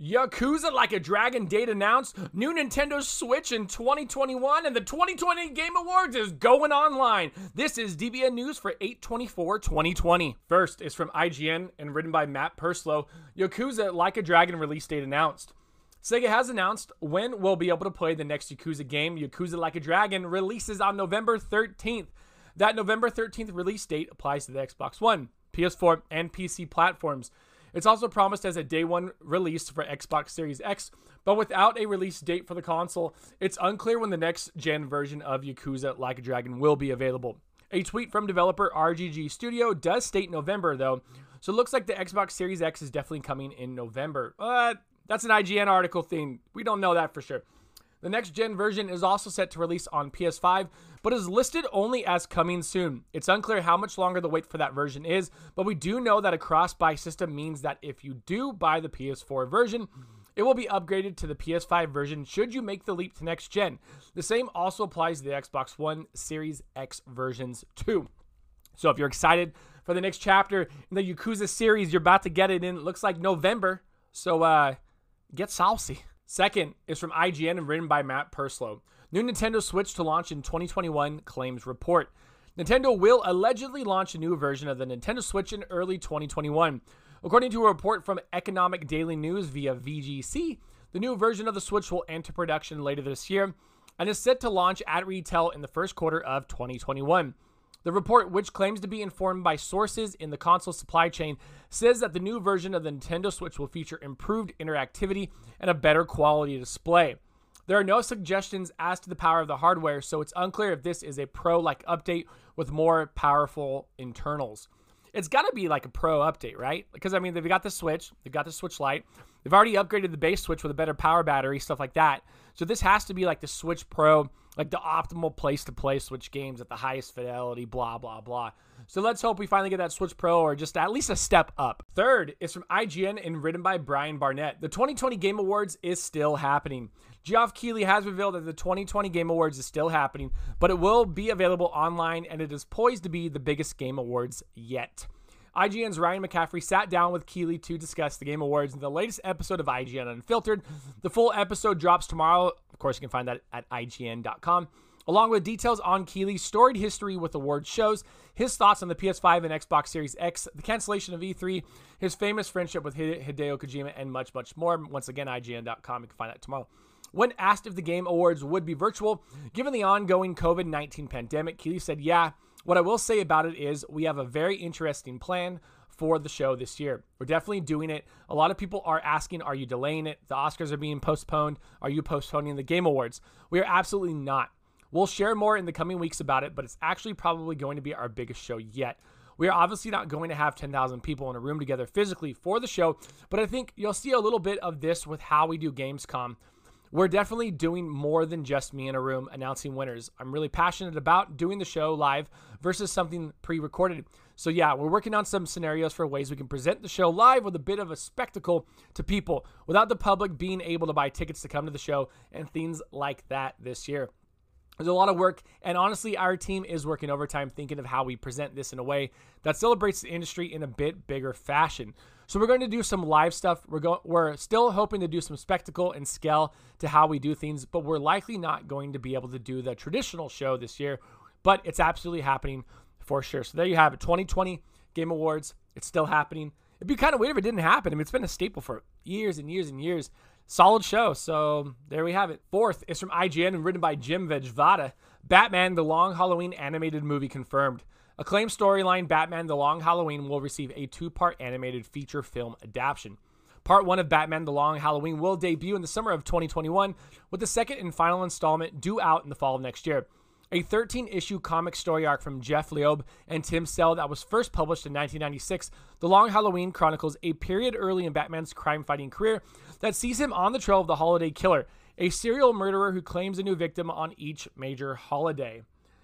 Yakuza Like a Dragon date announced, new Nintendo Switch in 2021, and the 2020 Game Awards is going online. This is DBN News for 824 2020. First is from IGN and written by Matt Purslow, Yakuza Like a Dragon release date announced. Sega has announced when we'll be able to play the next Yakuza game. Yakuza Like a Dragon releases on November 13th. That November 13th release date applies to the Xbox One, PS4, and PC platforms. It's also promised as a day one release for Xbox Series X, but without a release date for the console, it's unclear when the next gen version of Yakuza Like a Dragon will be available. A tweet from developer RGG Studio does state November, though, so it looks like the Xbox Series X is definitely coming in November. But that's an IGN article thing. We don't know that for sure. The next gen version is also set to release on PS5, but is listed only as coming soon. It's unclear how much longer the wait for that version is, but we do know that a cross buy system means that if you do buy the PS4 version, it will be upgraded to the PS5 version should you make the leap to next gen. The same also applies to the Xbox One Series X versions too. So if you're excited for the next chapter in the Yakuza series, you're about to get it in. It looks like November. So uh, get saucy. Second is from IGN and written by Matt Purslow. New Nintendo Switch to launch in 2021 claims report. Nintendo will allegedly launch a new version of the Nintendo Switch in early 2021. According to a report from Economic Daily News via VGC, the new version of the Switch will enter production later this year and is set to launch at retail in the first quarter of 2021. The report, which claims to be informed by sources in the console supply chain, says that the new version of the Nintendo Switch will feature improved interactivity and a better quality display. There are no suggestions as to the power of the hardware, so it's unclear if this is a pro like update with more powerful internals. It's got to be like a pro update, right? Because I mean, they've got the Switch, they've got the Switch Lite, they've already upgraded the base Switch with a better power battery, stuff like that. So this has to be like the Switch Pro like the optimal place to play Switch games at the highest fidelity, blah, blah, blah. So let's hope we finally get that Switch Pro or just at least a step up. Third is from IGN and written by Brian Barnett. The 2020 Game Awards is still happening. Geoff Keighley has revealed that the 2020 Game Awards is still happening, but it will be available online and it is poised to be the biggest Game Awards yet. IGN's Ryan McCaffrey sat down with Keighley to discuss the Game Awards in the latest episode of IGN Unfiltered. The full episode drops tomorrow. Of course, you can find that at IGN.com. Along with details on Keighley's storied history with award shows, his thoughts on the PS5 and Xbox Series X, the cancellation of E3, his famous friendship with Hideo Kojima, and much, much more. Once again, IGN.com. You can find that tomorrow. When asked if the Game Awards would be virtual, given the ongoing COVID 19 pandemic, Keighley said, Yeah, what I will say about it is we have a very interesting plan for the show this year. We're definitely doing it. A lot of people are asking, are you delaying it? The Oscars are being postponed. Are you postponing the Game Awards? We are absolutely not. We'll share more in the coming weeks about it, but it's actually probably going to be our biggest show yet. We are obviously not going to have 10,000 people in a room together physically for the show, but I think you'll see a little bit of this with how we do Gamescom we're definitely doing more than just me in a room announcing winners. I'm really passionate about doing the show live versus something pre recorded. So, yeah, we're working on some scenarios for ways we can present the show live with a bit of a spectacle to people without the public being able to buy tickets to come to the show and things like that this year. There's a lot of work, and honestly, our team is working overtime thinking of how we present this in a way that celebrates the industry in a bit bigger fashion. So we're going to do some live stuff. We're going we're still hoping to do some spectacle and scale to how we do things, but we're likely not going to be able to do the traditional show this year, but it's absolutely happening for sure. So there you have it. 2020 Game Awards. It's still happening. It'd be kind of weird if it didn't happen. I mean, it's been a staple for years and years and years. Solid show. So there we have it. Fourth is from IGN and written by Jim Vejvoda. Batman: The Long Halloween animated movie confirmed. Acclaimed storyline Batman The Long Halloween will receive a two part animated feature film adaptation. Part one of Batman The Long Halloween will debut in the summer of 2021, with the second and final installment due out in the fall of next year. A 13 issue comic story arc from Jeph Loeb and Tim Sale that was first published in 1996, The Long Halloween chronicles a period early in Batman's crime fighting career that sees him on the trail of the holiday killer, a serial murderer who claims a new victim on each major holiday.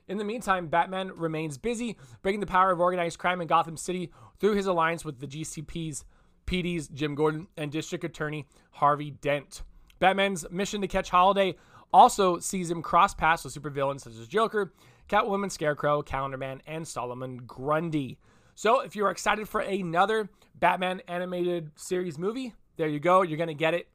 In the meantime, Batman remains busy breaking the power of organized crime in Gotham City through his alliance with the GCP's PD's Jim Gordon and District Attorney Harvey Dent. Batman's mission to catch Holiday also sees him cross paths with supervillains such as Joker, Catwoman, Scarecrow, Calendar Man, and Solomon Grundy. So if you're excited for another Batman animated series movie, there you go. You're going to get it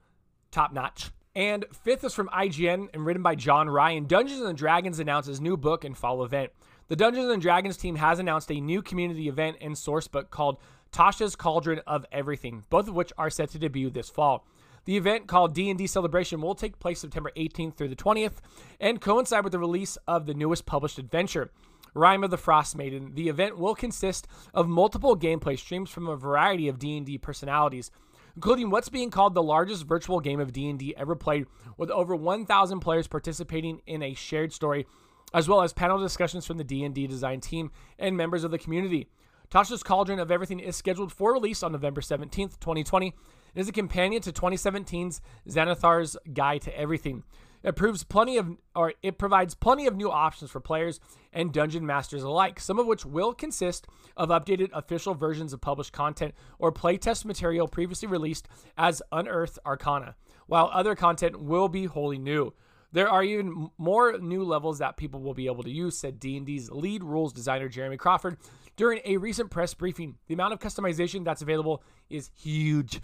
top notch. And fifth is from IGN and written by John Ryan. Dungeons and Dragons announces new book and fall event. The Dungeons and Dragons team has announced a new community event and source book called Tasha's Cauldron of Everything, both of which are set to debut this fall. The event called D&D Celebration will take place September 18th through the 20th and coincide with the release of the newest published adventure. Rime of the Frost Maiden. The event will consist of multiple gameplay streams from a variety of D&D personalities, including what's being called the largest virtual game of D&D ever played with over 1,000 players participating in a shared story as well as panel discussions from the D&D design team and members of the community. Tasha's Cauldron of Everything is scheduled for release on November 17th, 2020. It is a companion to 2017's Xanathar's Guide to Everything. It proves plenty of or it provides plenty of new options for players and dungeon masters alike, some of which will consist of updated official versions of published content or playtest material previously released as unearthed arcana, while other content will be wholly new. There are even more new levels that people will be able to use, said D&D's lead rules designer Jeremy Crawford during a recent press briefing. The amount of customization that's available is huge.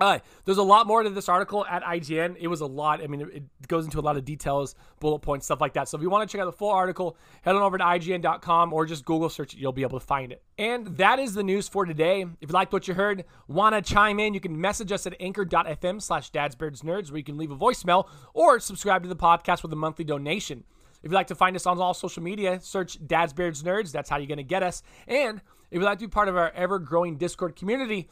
Uh, there's a lot more to this article at IGN. It was a lot. I mean, it, goes into a lot of details, bullet points, stuff like that. So if you want to check out the full article, head on over to IGN.com or just Google search it. You'll be able to find it. And that is the news for today. If you liked what you heard, want to chime in, you can message us at anchor.fm slash dadsbeardsnerds where you can leave a voicemail or subscribe to the podcast with a monthly donation. If you'd like to find us on all social media, search Dad's Beards Nerds. That's how you're going to get us. And if you'd like to be part of our ever growing Discord community,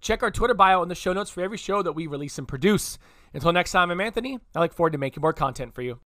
Check our Twitter bio in the show notes for every show that we release and produce. Until next time, I'm Anthony. I look forward to making more content for you.